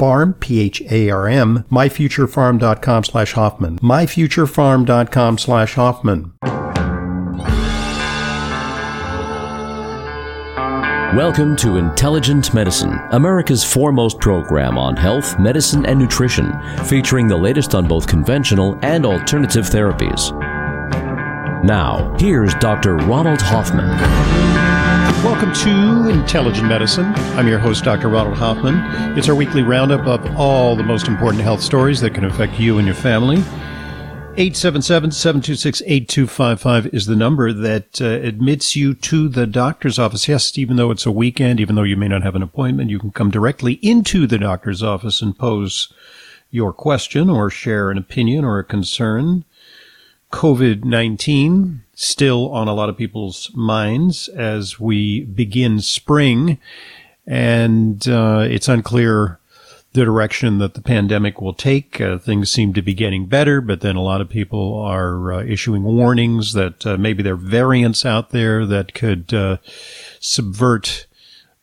Pharm, P-H-A-R-M, myfuturepharm.com slash Hoffman, myfuturepharm.com slash Hoffman. Welcome to Intelligent Medicine, America's foremost program on health, medicine, and nutrition, featuring the latest on both conventional and alternative therapies. Now, here's Dr. Ronald Hoffman. Welcome to Intelligent Medicine. I'm your host, Dr. Ronald Hoffman. It's our weekly roundup of all the most important health stories that can affect you and your family. 877-726-8255 is the number that uh, admits you to the doctor's office. Yes, even though it's a weekend, even though you may not have an appointment, you can come directly into the doctor's office and pose your question or share an opinion or a concern. COVID-19 still on a lot of people's minds as we begin spring and uh, it's unclear the direction that the pandemic will take. Uh, things seem to be getting better, but then a lot of people are uh, issuing warnings that uh, maybe there are variants out there that could uh, subvert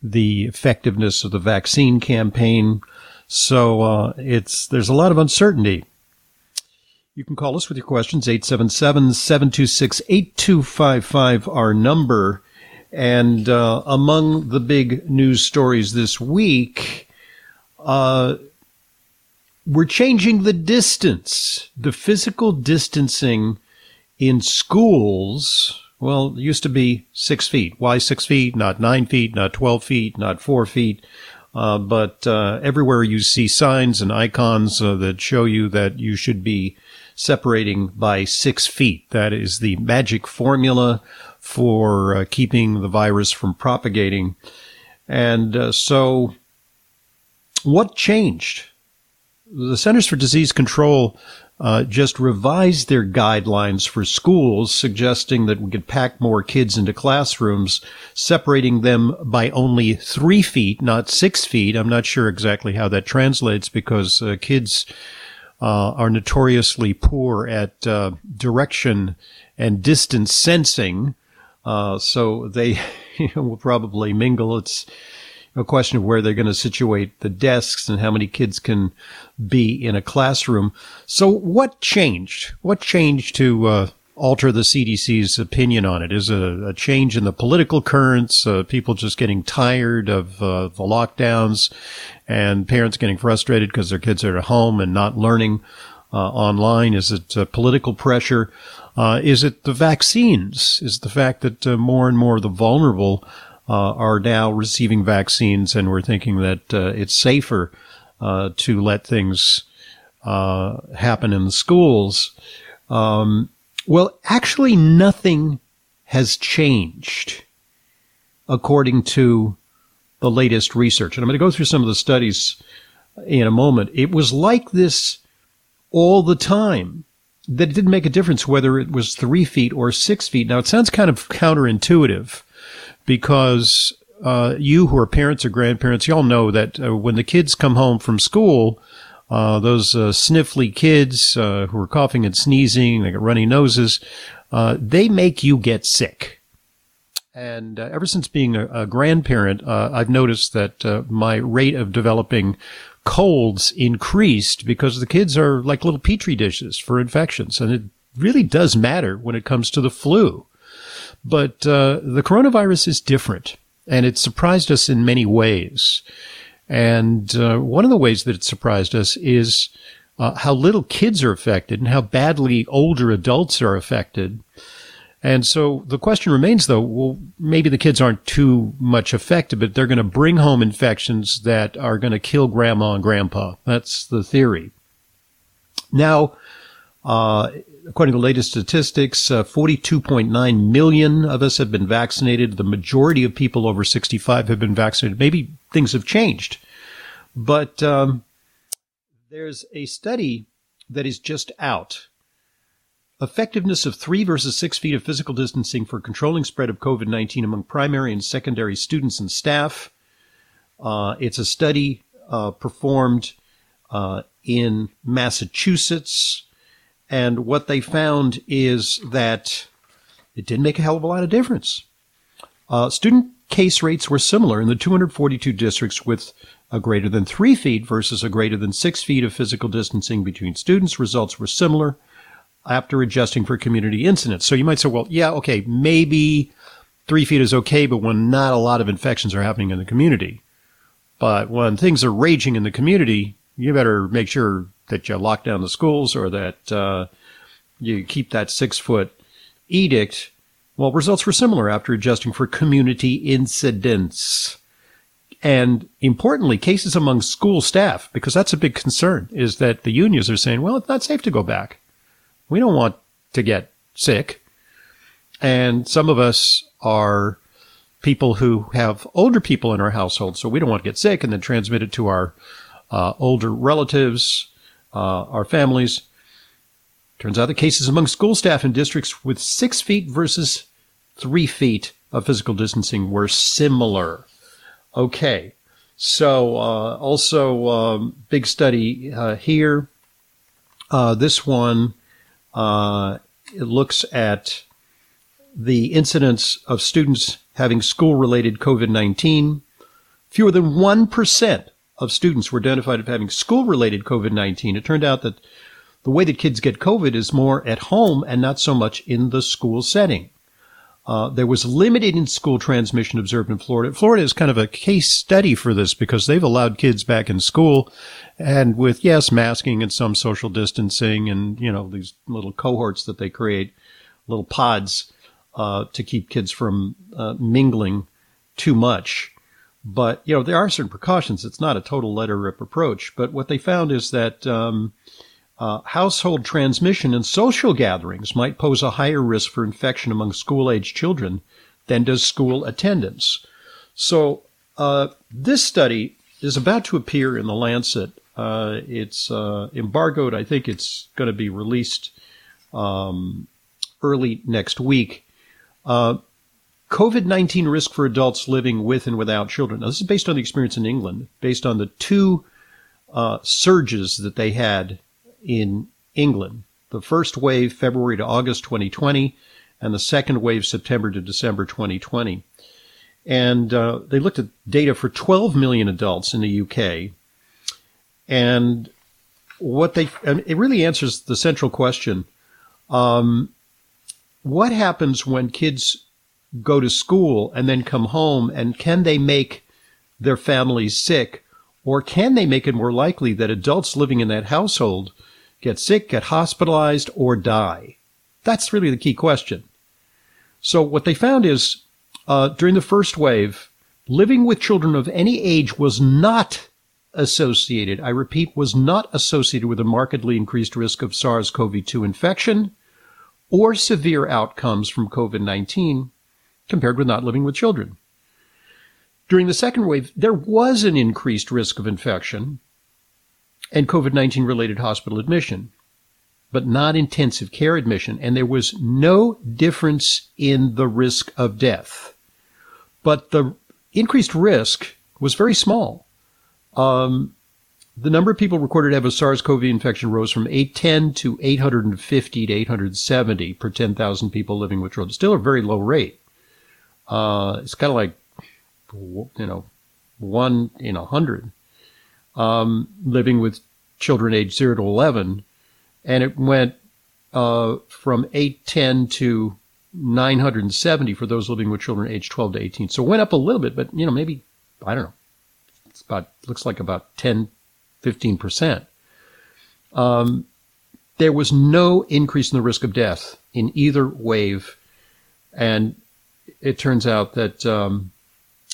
the effectiveness of the vaccine campaign. So uh, it's there's a lot of uncertainty you can call us with your questions, 877-726-8255, our number. And uh, among the big news stories this week, uh, we're changing the distance, the physical distancing in schools. Well, it used to be six feet. Why six feet? Not nine feet, not 12 feet, not four feet. Uh, but uh, everywhere you see signs and icons uh, that show you that you should be separating by six feet. That is the magic formula for uh, keeping the virus from propagating. And uh, so, what changed? The Centers for Disease Control uh, just revised their guidelines for schools, suggesting that we could pack more kids into classrooms, separating them by only three feet, not six feet. I'm not sure exactly how that translates because uh, kids uh, are notoriously poor at uh, direction and distance sensing. Uh, so they will probably mingle. It's a question of where they're going to situate the desks and how many kids can be in a classroom. So what changed? What changed to uh, alter the CDC's opinion on it? Is a, a change in the political currents, uh, people just getting tired of uh, the lockdowns, and parents getting frustrated because their kids are at home and not learning uh, online? Is it uh, political pressure? Uh, is it the vaccines? Is the fact that uh, more and more of the vulnerable are now receiving vaccines, and we're thinking that it's safer to let things happen in the schools? Um, well, actually, nothing has changed according to the latest research. And I'm going to go through some of the studies in a moment. It was like this all the time that it didn't make a difference whether it was three feet or six feet. Now, it sounds kind of counterintuitive because uh, you who are parents or grandparents, you all know that uh, when the kids come home from school, uh, those uh, sniffly kids uh, who are coughing and sneezing, they got runny noses, uh, they make you get sick. And uh, ever since being a, a grandparent, uh, I've noticed that my rate of developing colds increased because the kids are like little petri dishes for infections, and it really does matter when it comes to the flu. But the coronavirus is different, and it surprised us in many ways. And uh, one of the ways that it surprised us is uh, how little kids are affected and how badly older adults are affected. And so the question remains though, well, maybe the kids aren't too much affected, but they're going to bring home infections that are going to kill grandma and grandpa. That's the theory. Now, uh, according to the latest statistics, uh, 42.9 million of us have been vaccinated. The majority of people over 65 have been vaccinated. Maybe things have changed. But um, there's a study that is just out. Effectiveness of three versus six feet of physical distancing for controlling spread of COVID 19 among primary and secondary students and staff. Uh, it's a study uh, performed uh, in Massachusetts. And what they found is that it didn't make a hell of a lot of difference. Uh, student case rates were similar in the 242 districts with a greater than three feet versus a greater than six feet of physical distancing between students. Results were similar after adjusting for community incidents. So you might say, well, yeah, okay, maybe three feet is okay, but when not a lot of infections are happening in the community. But when things are raging in the community, you better make sure that you lock down the schools or that uh, you keep that six foot edict. Well, results were similar after adjusting for community incidents. And importantly, cases among school staff, because that's a big concern, is that the unions are saying, well, it's not safe to go back. We don't want to get sick. And some of us are people who have older people in our household, so we don't want to get sick and then transmit it to our uh, older relatives, uh, our families. Turns out the cases among school staff in districts with six feet versus three feet of physical distancing were similar. Okay, so uh, also um, big study uh, here. Uh, this one uh, it looks at the incidence of students having school-related COVID-19. Fewer than one percent of students were identified as having school related COVID 19. It turned out that the way that kids get COVID is more at home and not so much in the school setting. Uh, there was limited in school transmission observed in Florida. Florida is kind of a case study for this because they've allowed kids back in school and with, yes, masking and some social distancing and, you know, these little cohorts that they create, little pods, uh, to keep kids from uh, mingling too much. But, you know, there are certain precautions. It's not a total letter rip approach. But what they found is that um, uh, household transmission and social gatherings might pose a higher risk for infection among school age children than does school attendance. So, uh, this study is about to appear in the Lancet. Uh, it's uh, embargoed. I think it's going to be released um, early next week. Uh, COVID 19 risk for adults living with and without children. Now, this is based on the experience in England, based on the two uh, surges that they had in England. The first wave, February to August 2020, and the second wave, September to December 2020. And uh, they looked at data for 12 million adults in the UK. And what they, and it really answers the central question um, what happens when kids go to school and then come home and can they make their families sick or can they make it more likely that adults living in that household get sick, get hospitalized, or die? That's really the key question. So what they found is uh, during the first wave, living with children of any age was not associated, I repeat, was not associated with a markedly increased risk of SARS-CoV-2 infection or severe outcomes from COVID-19 compared with not living with children. During the second wave, there was an increased risk of infection and COVID 19 related hospital admission, but not intensive care admission, and there was no difference in the risk of death. But the increased risk was very small. Um, the number of people recorded to have a SARS-CoV infection rose from 810 to 850 to 870 per 10,000 people living with children. Still a very low rate. Uh, it's kind of like, you know, one in a hundred um, living with children aged zero to 11. And it went uh, from 810 to 970 for those living with children aged 12 to 18. So it went up a little bit, but, you know, maybe, I don't know. It's about, looks like about 10, 15%. um, there was no increase in the risk of death in either wave. And it turns out that um,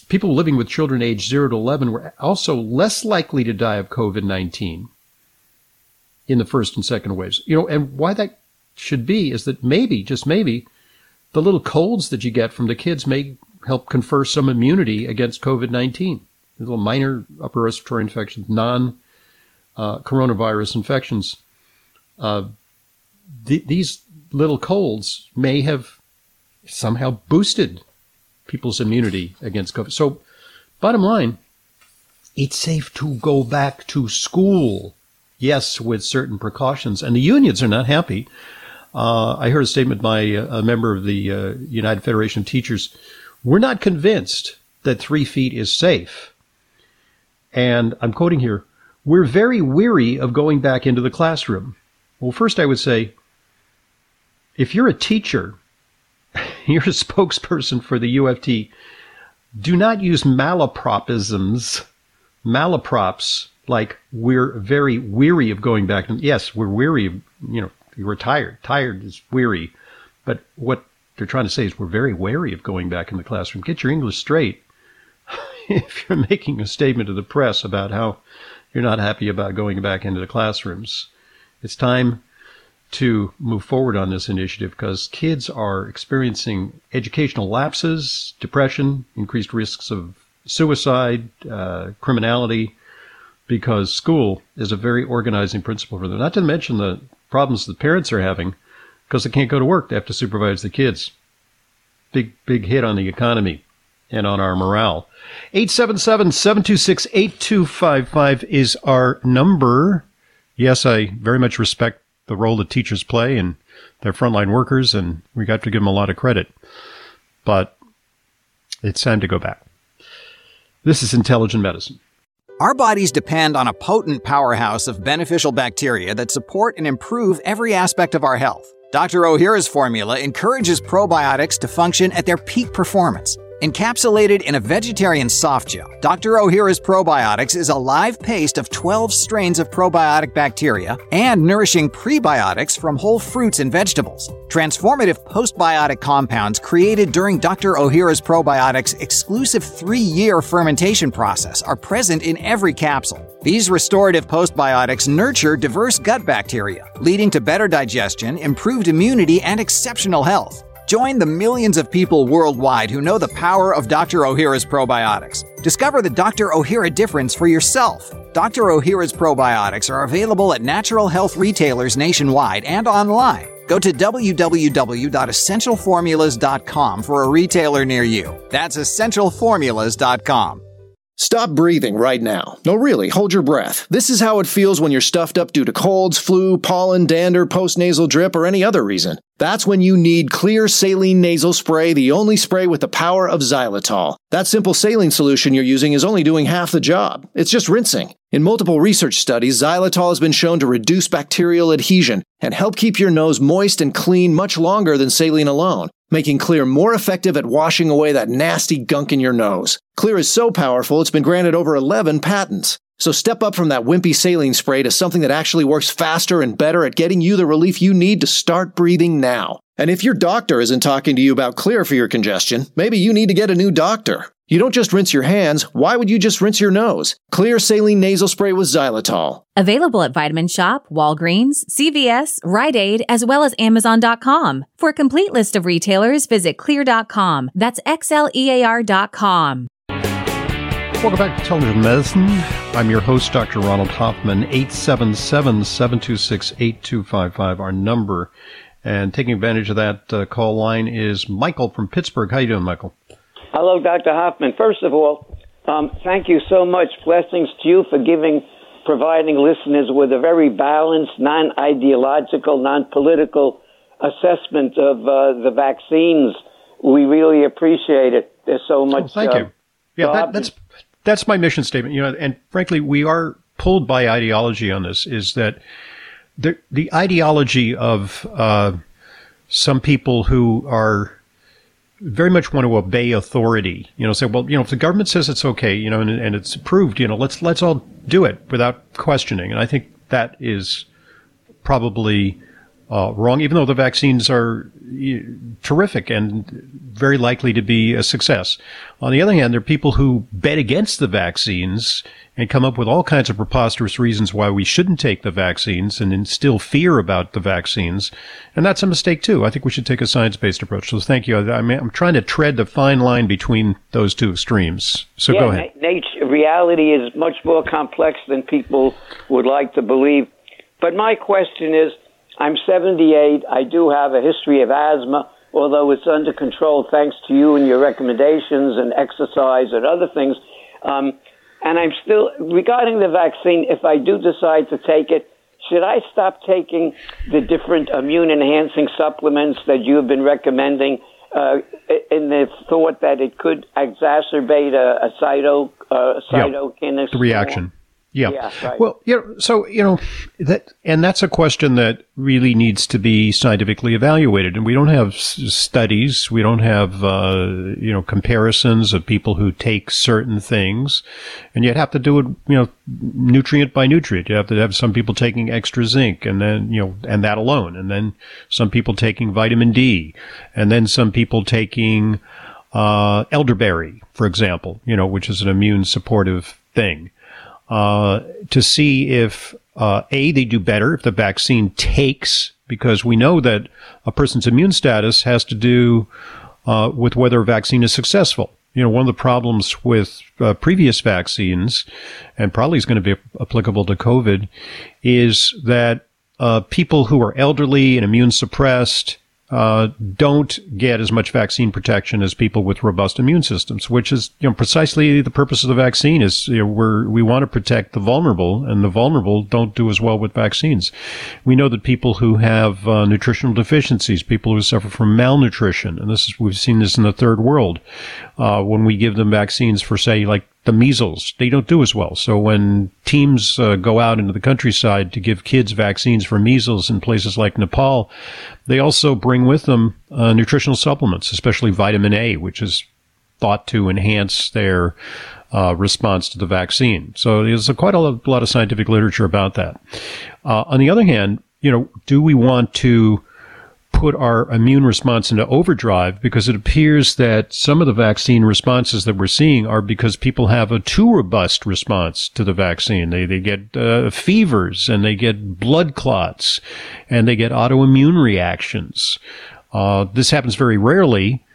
people living with children aged 0 to 11 were also less likely to die of COVID 19 in the first and second waves. You know, and why that should be is that maybe, just maybe, the little colds that you get from the kids may help confer some immunity against COVID 19. Little minor upper respiratory infections, non uh, coronavirus infections. Uh, th- these little colds may have somehow boosted people's immunity against COVID. So, bottom line, it's safe to go back to school. Yes, with certain precautions. And the unions are not happy. Uh, I heard a statement by a member of the uh, United Federation of Teachers. We're not convinced that three feet is safe. And I'm quoting here, we're very weary of going back into the classroom. Well, first I would say, if you're a teacher, you're a spokesperson for the UFT, do not use malapropisms, malaprops, like we're very weary of going back. Yes, we're weary of, you know, we're tired. Tired is weary. But what they're trying to say is we're very wary of going back in the classroom. Get your English straight. if you're making a statement to the press about how you're not happy about going back into the classrooms, it's time to move forward on this initiative because kids are experiencing educational lapses, depression, increased risks of suicide, uh, criminality, because school is a very organizing principle for them. Not to mention the problems the parents are having because they can't go to work. They have to supervise the kids. Big, big hit on the economy and on our morale. 877-726-8255 is our number. Yes, I very much respect the role that teachers play and their frontline workers, and we got to give them a lot of credit. But it's time to go back. This is intelligent medicine. Our bodies depend on a potent powerhouse of beneficial bacteria that support and improve every aspect of our health. Dr. Ohhira's formula encourages probiotics to function at their peak performance Encapsulated in a vegetarian soft gel, Dr. Ohhira's Probiotics is a live paste of 12 strains of probiotic bacteria and nourishing prebiotics from whole fruits and vegetables. Transformative postbiotic compounds created during Dr. Ohhira's Probiotics' exclusive three year fermentation process are present in every capsule. These restorative postbiotics nurture diverse gut bacteria, leading to better digestion, improved immunity, and exceptional health. Join the millions of people worldwide who know the power of Dr. Ohhira's probiotics. Discover the Dr. Ohhira difference for yourself. Dr. Ohhira's probiotics are available at natural health retailers nationwide and online. Go to www.essentialformulas.com for a retailer near you. That's essentialformulas.com. Stop breathing right now. No, really, hold your breath. This is how it feels when you're stuffed up due to colds, flu, pollen, dander, postnasal drip, or any other reason. That's when you need Xlear saline nasal spray, the only spray with the power of xylitol. That simple saline solution you're using is only doing half the job. It's just rinsing. In multiple research studies, xylitol has been shown to reduce bacterial adhesion and help keep your nose moist and clean much longer than saline alone making Xlear more effective at washing away that nasty gunk in your nose. Xlear is so powerful, it's been granted over 11 patents. So step up from that wimpy saline spray to something that actually works faster and better at getting you the relief you need to start breathing now. And if your doctor isn't talking to you about Xlear for your congestion, maybe you need to get a new doctor. You don't just rinse your hands. Why would you just rinse your nose? Xlear saline nasal spray with xylitol. Available at Vitamin Shoppe, Walgreens, CVS, Rite Aid, as well as Amazon.com. For a complete list of retailers, visit xlear.com. That's X-L-E-A-R.com. Welcome back to Intelligent Medicine. I'm your host, Dr. Ronald Hoffman. 877-726-8255, our number. And taking advantage of that uh, call line is Michael from Pittsburgh. How you doing, Michael? Hello, Dr. Hoffman. First of all, um, thank you so much. Blessings to you for giving, providing listeners with a very balanced, non-ideological, non-political assessment of uh, the vaccines. We really appreciate it. There's so much. Oh, thank uh, you. Yeah, that, that's that's my mission statement. You know, and frankly, we are pulled by ideology on this. Is that the the ideology of uh, some people who are very much want to obey authority. You know, say, well, you know, if the government says it's okay, you know, and, and it's approved, you know, let's let's all do it without questioning. And I think that is probably uh, wrong, even though the vaccines are terrific and very likely to be a success. On the other hand, there are people who bet against the vaccines and come up with all kinds of preposterous reasons why we shouldn't take the vaccines and instill fear about the vaccines. And that's a mistake too. I think we should take a science-based approach. So thank you. I I'm trying to tread the fine line between those two extremes. So yeah, go ahead. Nature, reality is much more complex than people would like to believe. But my question is, I'm 78. I do have a history of asthma, although it's under control thanks to you and your recommendations and exercise and other things. Um, and I'm still, regarding the vaccine, if I do decide to take it, should I stop taking the different immune enhancing supplements that you have been recommending uh, in the thought that it could exacerbate a, a cyto, uh, cytokinin? the reaction. Yeah. yeah right. Well, you know, so, you know, that, and that's a question that really needs to be scientifically evaluated. And we don't have studies. We don't have, uh, you know, comparisons of people who take certain things. And yet have to do it, you know, nutrient by nutrient. You have to have some people taking extra zinc and then, you know, and that alone. And then some people taking vitamin D and then some people taking, uh, elderberry, for example, you know, which is an immune supportive thing. Uh, to see if uh, a they do better if the vaccine takes, because we know that a person's immune status has to do uh, with whether a vaccine is successful. You know, one of the problems with uh, previous vaccines, and probably is going to be applicable to COVID, is that uh, people who are elderly and immune suppressed uh, don't get as much vaccine protection as people with robust immune systems, which is you know precisely the purpose of the vaccine. Is you know, we're, we want to protect the vulnerable, and the vulnerable don't do as well with vaccines. We know that people who have uh, nutritional deficiencies, people who suffer from malnutrition, and this is we've seen this in the third world, uh, when we give them vaccines for say like the measles, they don't do as well. So when teams uh, go out into the countryside to give kids vaccines for measles in places like Nepal, they also bring with them uh, nutritional supplements, especially vitamin A, which is thought to enhance their uh, response to the vaccine. So there's a, quite a lot, a lot, of scientific literature about that. Uh, on the other hand, you know, do we want to put our immune response into overdrive because it appears that some of the vaccine responses that we're seeing are because people have a too robust response to the vaccine. They, they get uh, fevers and they get blood clots and they get autoimmune reactions. Uh, this happens very rarely,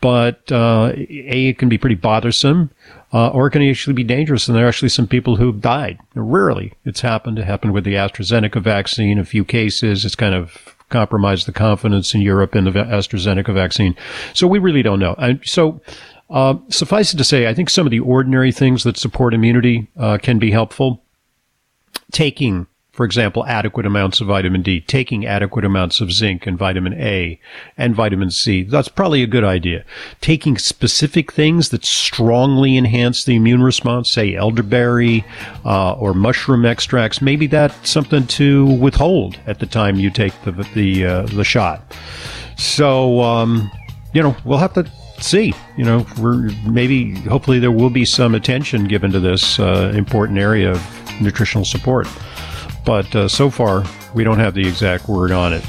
but uh, A, it can be pretty bothersome. Uh, or it can actually be dangerous. And there are actually some people who've died. Rarely it's happened. It happened with the AstraZeneca vaccine, a few cases. It's kind of compromise the confidence in Europe in the AstraZeneca vaccine. So we really don't know. And so, uh, suffice it to say, I think some of the ordinary things that support immunity uh, can be helpful. Taking for example, adequate amounts of vitamin D, taking adequate amounts of zinc and vitamin A and vitamin C. That's probably a good idea. Taking specific things that strongly enhance the immune response, say elderberry uh, or mushroom extracts, maybe that's something to withhold at the time you take the the uh, the shot. So, um, you know, we'll have to see. You know, we're maybe hopefully there will be some attention given to this uh, important area of nutritional support but uh, so far we don't have the exact word on it.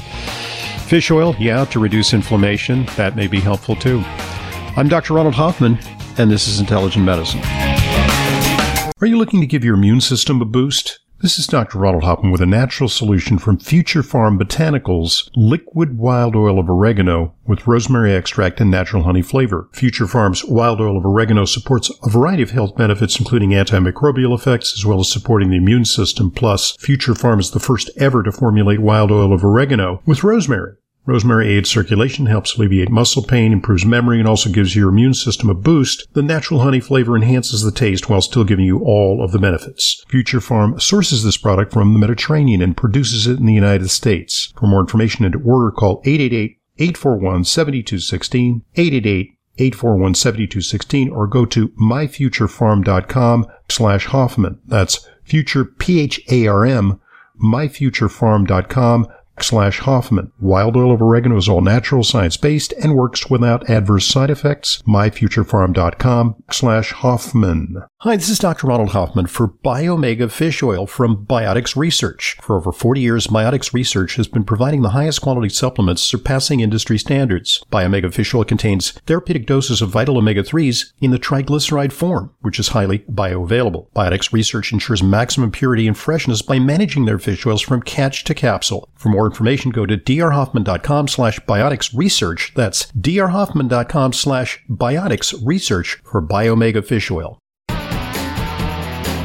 Fish oil, yeah, to reduce inflammation, that may be helpful too. I'm Dr. Ronald Hoffman, and this is Intelligent Medicine. Are you looking to give your immune system a boost? This is Dr. Ronald Hoffman with a natural solution from Future Pharm Botanicals liquid wild oil of oregano with rosemary extract and natural honey flavor. Future Pharm's wild oil of oregano supports a variety of health benefits, including antimicrobial effects, as well as supporting the immune system. Plus, Future Pharm is the first ever to formulate wild oil of oregano with rosemary. Rosemary aids circulation, helps alleviate muscle pain, improves memory, and also gives your immune system a boost. The natural honey flavor enhances the taste while still giving you all of the benefits. Future Pharm sources this product from the Mediterranean and produces it in the United States. For more information and to order, call 888-841-7216, 888-841-7216, or go to myfuturepharm.com slash Hoffman. That's future, P-H-A-R-M, myfuturepharm.com slash Hoffman. Wild oil of oregano is all natural, science-based, and works without adverse side effects. MyFuturePharm.com slash Hoffman. Hi, this is Dr. Ronald Hoffman for Biomega Fish Oil from Biotics Research. For over 40 years, Biotics Research has been providing the highest quality supplements surpassing industry standards. Biomega Fish Oil contains therapeutic doses of vital omega-3s in the triglyceride form, which is highly bioavailable. Biotics Research ensures maximum purity and freshness by managing their fish oils from catch to capsule. For more information, go to drhoffman.com slash biotics research. That's drhoffman.com slash biotics research for Biomega Fish Oil.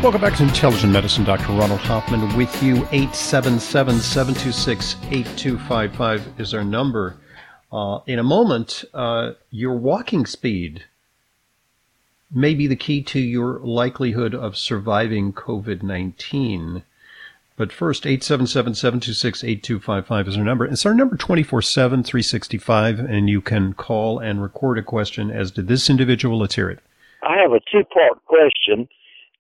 Welcome back to Intelligent Medicine. Dr. Ronald Hoffman with you. 877-726-8255 is our number. Uh, in a moment, uh, your walking speed may be the key to your likelihood of surviving COVID-19. But first, 877-726-8255 is our number. It's our number 24-7, 365, and you can call and record a question, as did this individual. Let's hear it. I have a two-part question.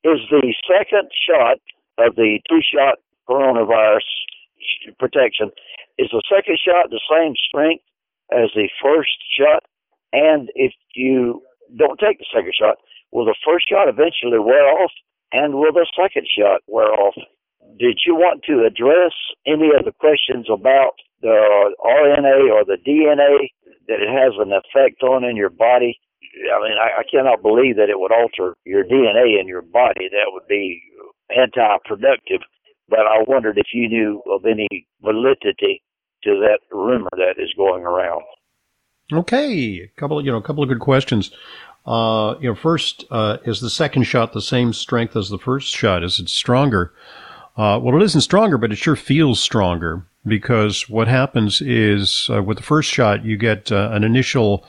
Is the second shot of the two-shot coronavirus protection, is the second shot the same strength as the first shot? And if you don't take the second shot, will the first shot eventually wear off? And will the second shot wear off? Did you want to address any of the questions about the RNA or the DNA that it has an effect on in your body? I mean, I, I cannot believe that it would alter your DNA in your body. That would be anti-productive. But I wondered if you knew of any validity to that rumor that is going around. Okay, a couple of you know, a couple of good questions. Uh, you know, first, uh, is the second shot the same strength as the first shot? Is it stronger? Uh, well, it isn't stronger, but it sure feels stronger because what happens is uh, with the first shot, you get uh, an initial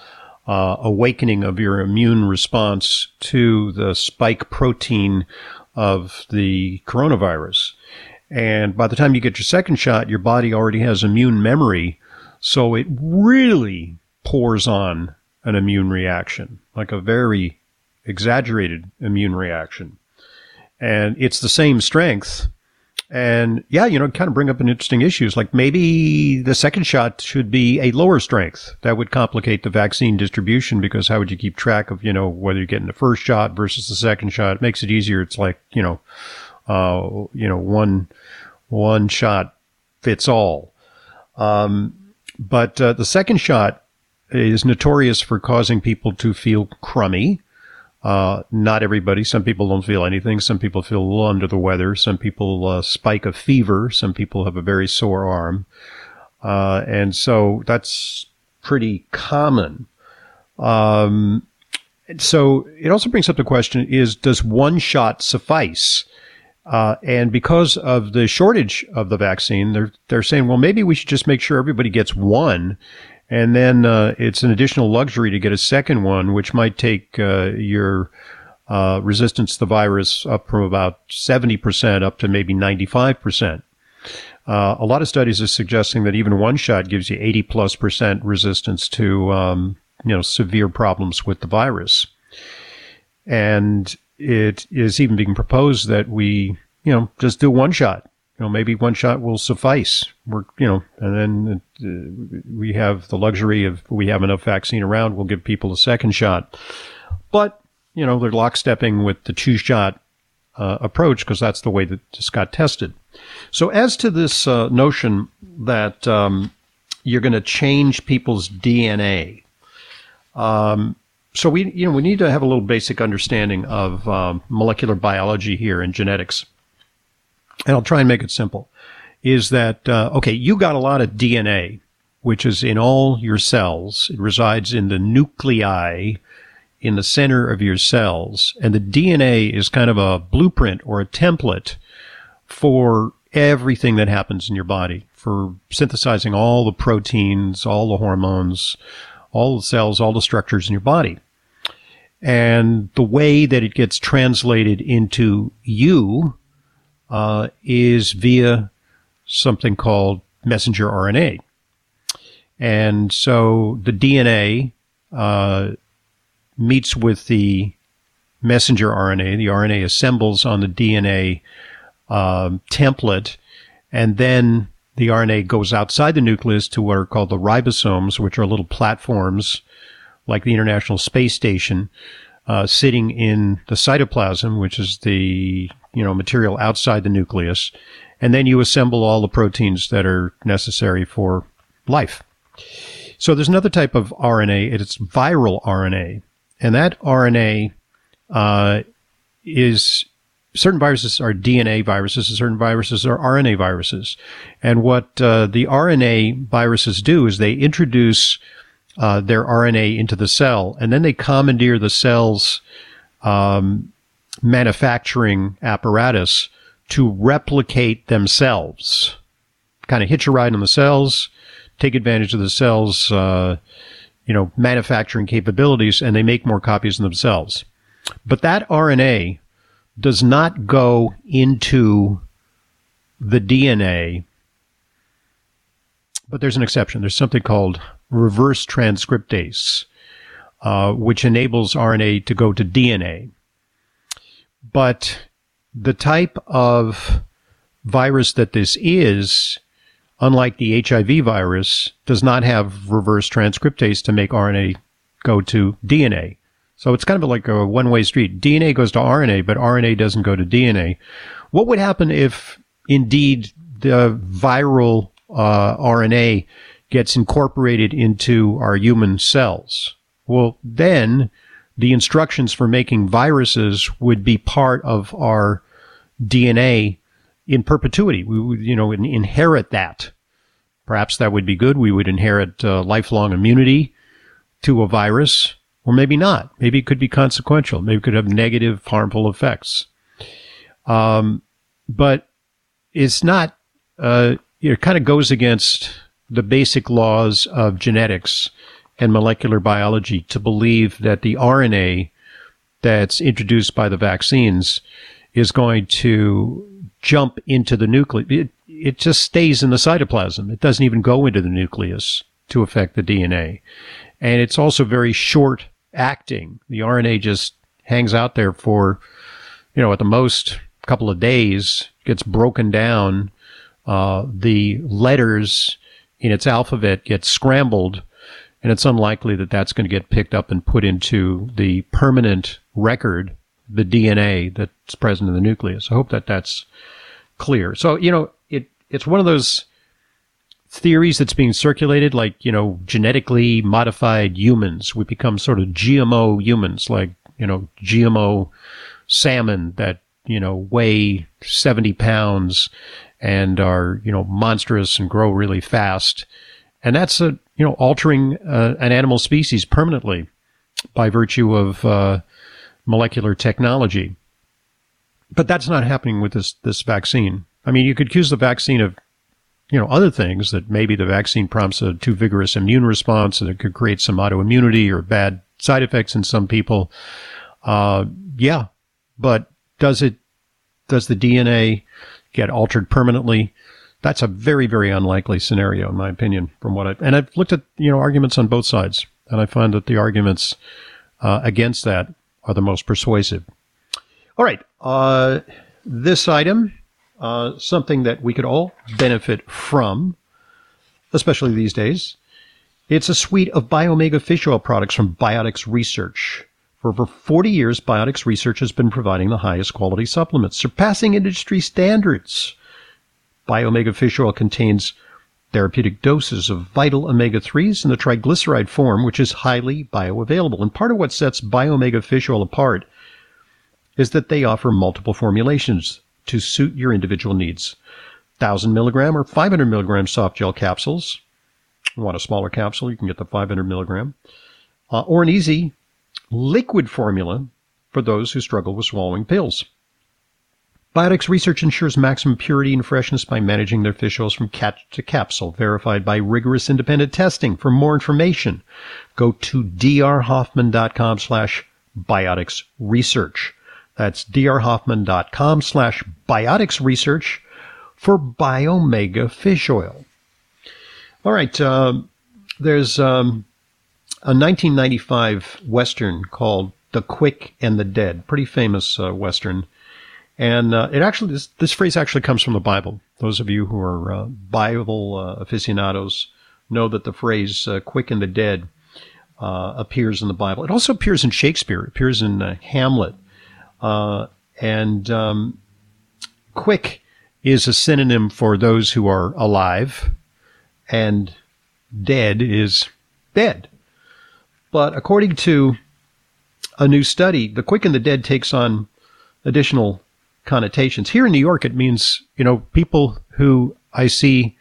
uh, awakening of your immune response to the spike protein of the coronavirus. And by the time you get your second shot, your body already has immune memory. So it really pours on an immune reaction, like a very exaggerated immune reaction. And it's the same strength, and yeah, you know, kind of bring up an interesting issues like maybe the second shot should be a lower strength. That would complicate the vaccine distribution because how would you keep track of, you know, whether you're getting the first shot versus the second shot? It makes it easier. It's like, you know, uh, you know, one, one shot fits all. Um, but uh, the second shot is notorious for causing people to feel crummy uh, not everybody. Some people don't feel anything. Some people feel a little under the weather. Some people uh, spike a fever. Some people have a very sore arm. Uh, and so that's pretty common. Um, so it also brings up the question is, does one shot suffice? Uh, and because of the shortage of the vaccine, they're, they're saying, well, maybe we should just make sure everybody gets one and then uh, it's an additional luxury to get a second one, which might take uh, your uh, resistance to the virus up from about 70% up to maybe 95%. Uh, a lot of studies are suggesting that even one shot gives you 80 plus percent resistance to um, you know severe problems with the virus, and it is even being proposed that we you know just do one shot know, maybe one shot will suffice. We're, you know, and then uh, we have the luxury of we have enough vaccine around. We'll give people a second shot, but you know, they're lockstepping with the two shot uh, approach because that's the way that this got tested. So, as to this uh, notion that um, you're going to change people's DNA, um, so we, you know, we need to have a little basic understanding of um, molecular biology here and genetics and I'll try and make it simple, is that, uh, okay, you got a lot of DNA, which is in all your cells. It resides in the nuclei in the center of your cells. And the DNA is kind of a blueprint or a template for everything that happens in your body, for synthesizing all the proteins, all the hormones, all the cells, all the structures in your body. And the way that it gets translated into you uh, is via something called messenger RNA. And so the DNA uh, meets with the messenger RNA. The RNA assembles on the DNA um, template, and then the RNA goes outside the nucleus to what are called the ribosomes, which are little platforms like the International Space Station, uh, sitting in the cytoplasm, which is the you know material outside the nucleus, and then you assemble all the proteins that are necessary for life. So there's another type of RNA. It's viral RNA, and that RNA uh, is certain viruses are DNA viruses and certain viruses are RNA viruses. And what uh, the RNA viruses do is they introduce uh, their RNA into the cell and then they commandeer the cell's um, manufacturing apparatus to replicate themselves. Kind of hitch a ride on the cells, take advantage of the cell's, uh, you know, manufacturing capabilities, and they make more copies of themselves. But that RNA does not go into the DNA. But there's an exception. There's something called reverse transcriptase, uh, which enables RNA to go to DNA. But the type of virus that this is, unlike the HIV virus, does not have reverse transcriptase to make RNA go to DNA. So it's kind of like a one way street. DNA goes to RNA, but RNA doesn't go to DNA. What would happen if indeed the viral uh, RNA gets incorporated into our human cells? Well, then the instructions for making viruses would be part of our DNA in perpetuity. We would, you know, inherit that. Perhaps that would be good. We would inherit uh, lifelong immunity to a virus or maybe not. Maybe it could be consequential. Maybe it could have negative, harmful effects. Um, but it's not, uh, it kind of goes against the basic laws of genetics and molecular biology to believe that the RNA that's introduced by the vaccines is going to jump into the nucleus. It, it just stays in the cytoplasm. It doesn't even go into the nucleus to affect the DNA. And it's also very short acting. The RNA just hangs out there for, you know, at the most a couple of days, gets broken down. Uh, the letters in its alphabet get scrambled, and it's unlikely that that's going to get picked up and put into the permanent record, the DNA that's present in the nucleus. I hope that that's clear. So, you know, it, it's one of those theories that's being circulated, like, you know, genetically modified humans. We become sort of GMO humans, like, you know, GMO salmon that, you know, weigh 70 pounds and are, you know, monstrous and grow really fast. And that's a, you know, altering uh, an animal species permanently by virtue of uh, molecular technology. But that's not happening with this, this vaccine. I mean, you could accuse the vaccine of you know, other things that maybe the vaccine prompts a too vigorous immune response and it could create some autoimmunity or bad side effects in some people. Uh, yeah, but does it, does the DNA get altered permanently? That's a very, very unlikely scenario, in my opinion, from what I, and I've looked at, you know, arguments on both sides, and I find that the arguments, uh, against that are the most persuasive. All right. Uh, this item uh, something that we could all benefit from, especially these days. It's a suite of Biomega fish oil products from Biotics Research. For over 40 years, Biotics Research has been providing the highest quality supplements, surpassing industry standards. Biomega fish oil contains therapeutic doses of vital omega 3s in the triglyceride form, which is highly bioavailable. And part of what sets Biomega fish oil apart is that they offer multiple formulations to suit your individual needs. 1000 milligram or 500 milligram soft gel capsules. You want a smaller capsule, you can get the 500 milligram. Uh, or an easy liquid formula for those who struggle with swallowing pills. Biotics research ensures maximum purity and freshness by managing their fish oils from catch to capsule, verified by rigorous independent testing. For more information, go to drhoffman.com slash biotics research. That's drhoffman.com slash biotics research for Biomega fish oil. All right. Uh, there's um, a 1995 Western called The Quick and the Dead, pretty famous uh, Western. And uh, it actually this, this phrase actually comes from the Bible. Those of you who are uh, Bible uh, aficionados know that the phrase uh, "quicken the dead" uh, appears in the Bible. It also appears in Shakespeare. It appears in uh, Hamlet. and um, quick is a synonym for those who are alive, and dead is dead. But according to a new study, the quick and the dead takes on additional connotations. Here in New York, it means, you know, people who I see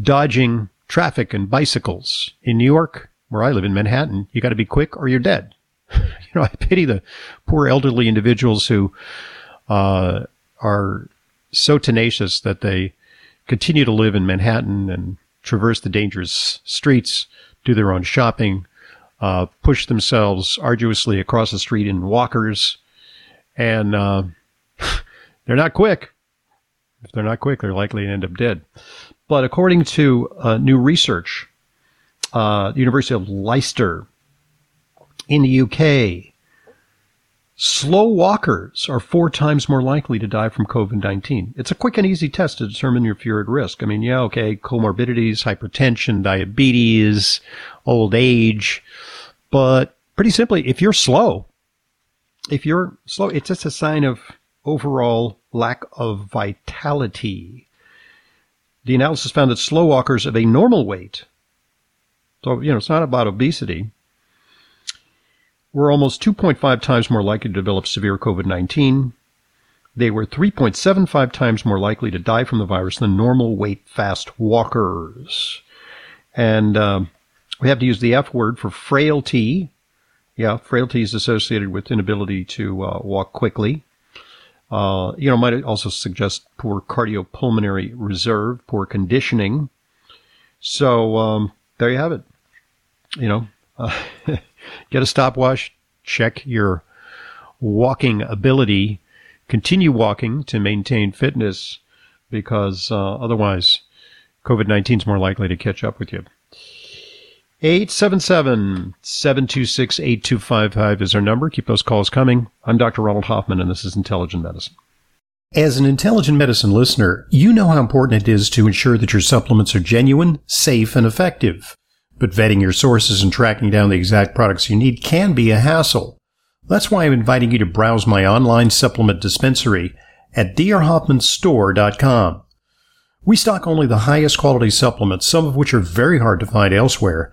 dodging traffic and bicycles. In New York, where I live in Manhattan, you got to be quick or you're dead. you know, I pity the poor elderly individuals who uh, are so tenacious that they continue to live in Manhattan and traverse the dangerous streets, do their own shopping, uh, push themselves arduously across the street in walkers, and uh, they're not quick. If they're not quick, they're likely to end up dead. But according to uh, new research, uh, the University of Leicester in the UK, slow walkers are four times more likely to die from COVID 19. It's a quick and easy test to determine if you're at risk. I mean, yeah, okay, comorbidities, hypertension, diabetes, old age, but pretty simply, if you're slow, if you're slow, it's just a sign of overall lack of vitality. The analysis found that slow walkers of a normal weight, so, you know, it's not about obesity, were almost 2.5 times more likely to develop severe COVID 19. They were 3.75 times more likely to die from the virus than normal weight fast walkers. And uh, we have to use the F word for frailty. Yeah, frailty is associated with inability to uh, walk quickly. Uh, you know, might also suggest poor cardiopulmonary reserve, poor conditioning. So um, there you have it. You know, uh, get a stopwatch, check your walking ability, continue walking to maintain fitness, because uh, otherwise, COVID 19 is more likely to catch up with you. 877 726 8255 is our number. Keep those calls coming. I'm Dr. Ronald Hoffman, and this is Intelligent Medicine. As an Intelligent Medicine listener, you know how important it is to ensure that your supplements are genuine, safe, and effective. But vetting your sources and tracking down the exact products you need can be a hassle. That's why I'm inviting you to browse my online supplement dispensary at drhoffmanstore.com. We stock only the highest quality supplements, some of which are very hard to find elsewhere,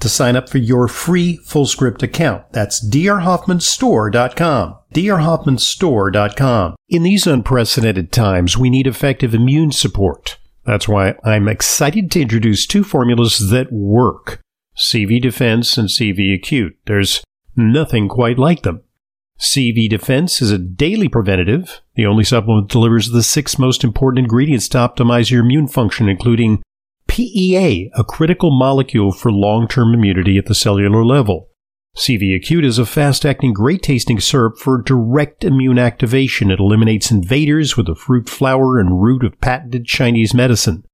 to sign up for your free FullScript account. That's drhoffmanstore.com. drhoffmanstore.com. In these unprecedented times, we need effective immune support. That's why I'm excited to introduce two formulas that work. CV Defense and CV Acute. There's nothing quite like them. CV Defense is a daily preventative. The only supplement that delivers the six most important ingredients to optimize your immune function, including PEA, a critical molecule for long-term immunity at the cellular level. CV Acute is a fast-acting, great-tasting syrup for direct immune activation. It eliminates invaders with the fruit, flower, and root of patented Chinese medicine.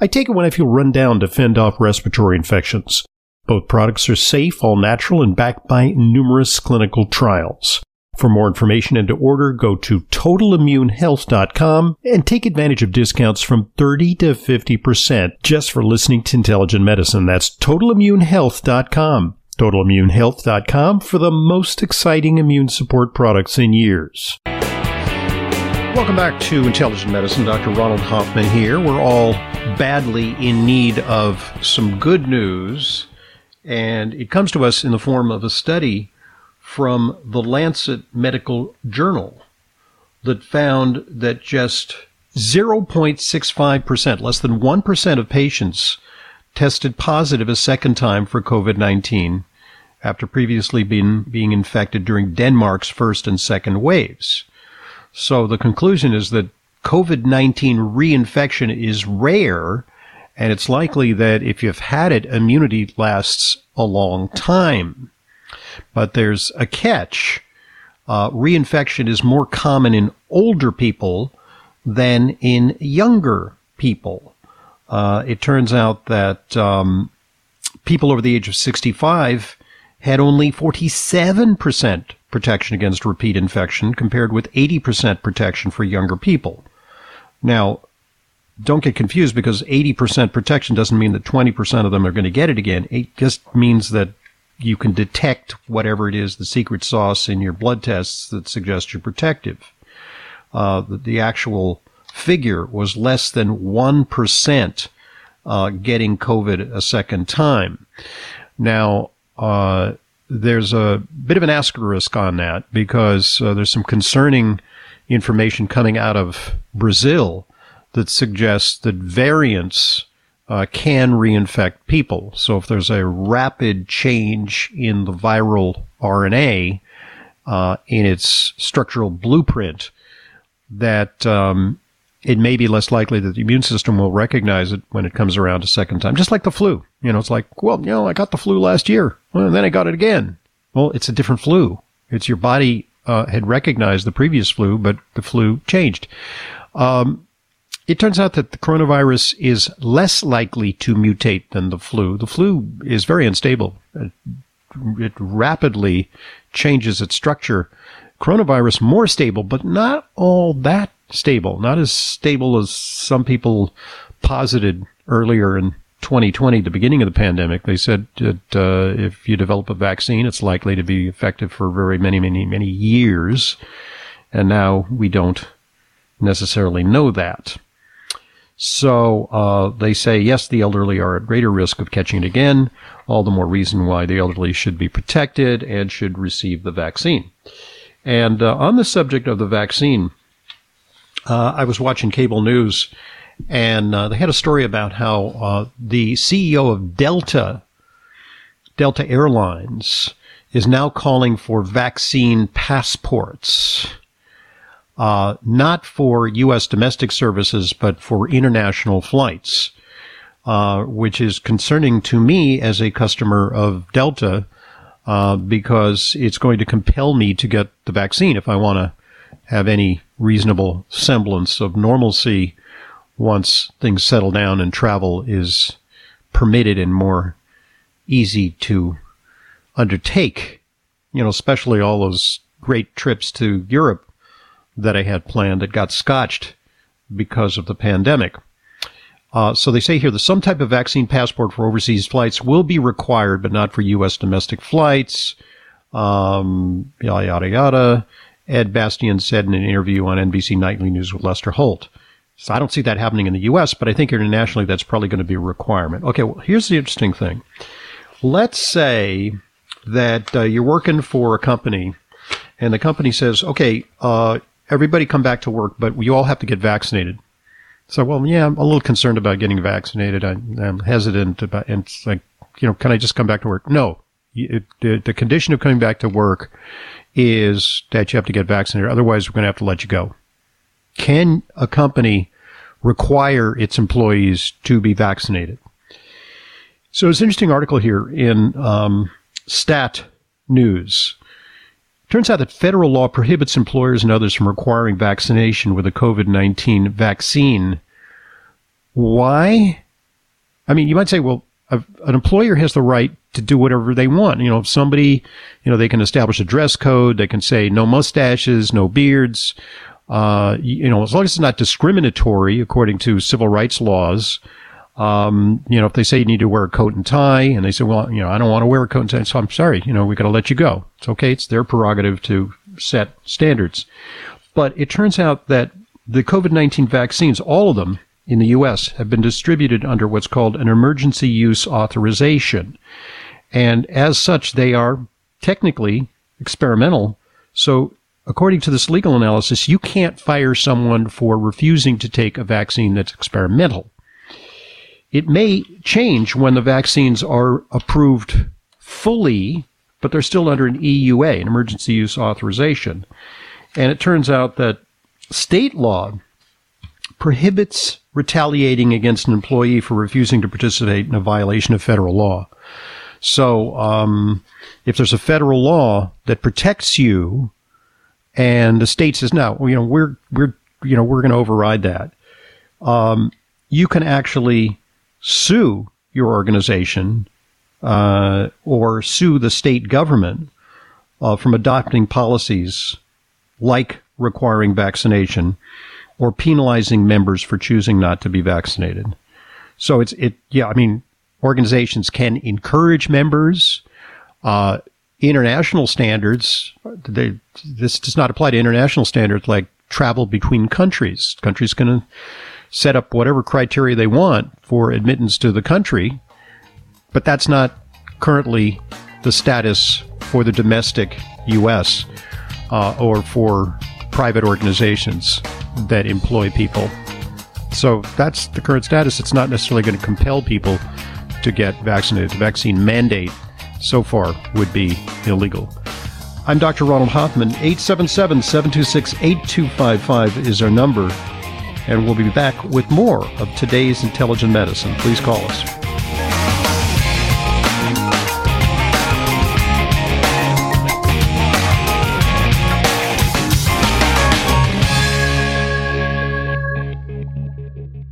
I take it when I feel run down to fend off respiratory infections. Both products are safe, all natural, and backed by numerous clinical trials. For more information and to order, go to totalimmunehealth.com and take advantage of discounts from 30 to 50% just for listening to Intelligent Medicine. That's totalimmunehealth.com. Totalimmunehealth.com for the most exciting immune support products in years. Welcome back to Intelligent Medicine. Dr. Ronald Hoffman here. We're all badly in need of some good news, and it comes to us in the form of a study from the Lancet Medical Journal that found that just 0.65%, less than 1% of patients tested positive a second time for COVID-19 after previously being, being infected during Denmark's first and second waves. So the conclusion is that COVID 19 reinfection is rare, and it's likely that if you've had it, immunity lasts a long time. But there's a catch. Uh, reinfection is more common in older people than in younger people. Uh, it turns out that um, people over the age of 65 had only 47% protection against repeat infection compared with 80% protection for younger people. Now, don't get confused because 80% protection doesn't mean that 20% of them are going to get it again. It just means that you can detect whatever it is, the secret sauce in your blood tests that suggest you're protective. Uh, the, the, actual figure was less than 1% uh, getting COVID a second time. Now, uh, there's a bit of an asterisk on that because uh, there's some concerning information coming out of Brazil that suggests that variants uh, can reinfect people. So if there's a rapid change in the viral RNA uh, in its structural blueprint, that um, it may be less likely that the immune system will recognize it when it comes around a second time. Just like the flu, you know, it's like, well, you know, I got the flu last year, well, then I got it again. Well, it's a different flu. It's your body uh, had recognized the previous flu, but the flu changed. Um, it turns out that the coronavirus is less likely to mutate than the flu. The flu is very unstable. It, rapidly changes its structure. Coronavirus more stable, but not all that stable. Not as stable as some people posited earlier in 2020, the beginning of the pandemic. They said that uh, if you develop a vaccine, it's likely to be effective for very many, many, many years. And now we don't necessarily know that. So uh, they say, yes, the elderly are at greater risk of catching it again. All the more reason why the elderly should be protected and should receive the vaccine. And uh, on the subject of the vaccine, uh, I was watching cable news and uh, they had a story about how uh, the CEO of Delta, Delta Airlines, is now calling for vaccine passports uh, not for U.S. domestic services, but for international flights, uh, which is concerning to me as a customer of Delta uh, because it's going to compel me to get the vaccine if I want to have any reasonable semblance of normalcy once things settle down and travel is permitted and more easy to undertake. You know, especially all those great trips to Europe that I had planned that got scotched because of the pandemic. Uh, so they say here that some type of vaccine passport for overseas flights will be required, but not for U.S. domestic flights. Um, yada, yada, yada. Ed Bastian said in an interview on NBC Nightly News with Lester Holt. So I don't see that happening in the U.S., but I think internationally that's probably going to be a requirement. Okay, well, here's the interesting thing. Let's say that uh, you're working for a company and the company says, okay, uh, everybody come back to work, but you all have to get vaccinated. So, well, yeah, I'm a little concerned about getting vaccinated. I, am hesitant about, and it's like, you know, can I just come back to work? No. It, the, the condition of coming back to work is that you have to get vaccinated. Otherwise, we're going to have to let you go. Can a company require its employees to be vaccinated? So it's an interesting article here in um, Stat News. Turns out that federal law prohibits employers and others from requiring vaccination with a COVID 19 vaccine. Why? I mean, you might say, well, an employer has the right to do whatever they want. You know, if somebody, you know, they can establish a dress code, they can say no mustaches, no beards. Uh, you know, as long as it's not discriminatory according to civil rights laws, um, you know, if they say you need to wear a coat and tie and they say, well, you know, I don't want to wear a coat and tie, so I'm sorry, you know, we got to let you go. It's okay. It's their prerogative to set standards. But it turns out that the COVID-19 vaccines, all of them in the U.S., have been distributed under what's called an emergency use authorization. And as such, they are technically experimental. So according to this legal analysis, you can't fire someone for refusing to take a vaccine that's experimental. It may change when the vaccines are approved fully, but they're still under an EUA, an emergency use authorization. And it turns out that state law prohibits retaliating against an employee for refusing to participate in a violation of federal law. So, um, if there's a federal law that protects you, and the state says no, you know we're we're you know we're going to override that, um, you can actually sue your organization uh, or sue the state government uh, from adopting policies like requiring vaccination or penalizing members for choosing not to be vaccinated. So it's it yeah, I mean organizations can encourage members uh, international standards they, this does not apply to international standards like travel between countries. Countries can set up whatever criteria they want for admittance to the country, but that's not currently the status for the domestic U.S. Uh, or for private organizations that employ people. So that's the current status. It's not necessarily going to compel people to get vaccinated. The vaccine mandate so far would be illegal. I'm Dr. Ronald Hoffman. 877 726 8255 is our number. And we'll be back with more of today's intelligent medicine. Please call us.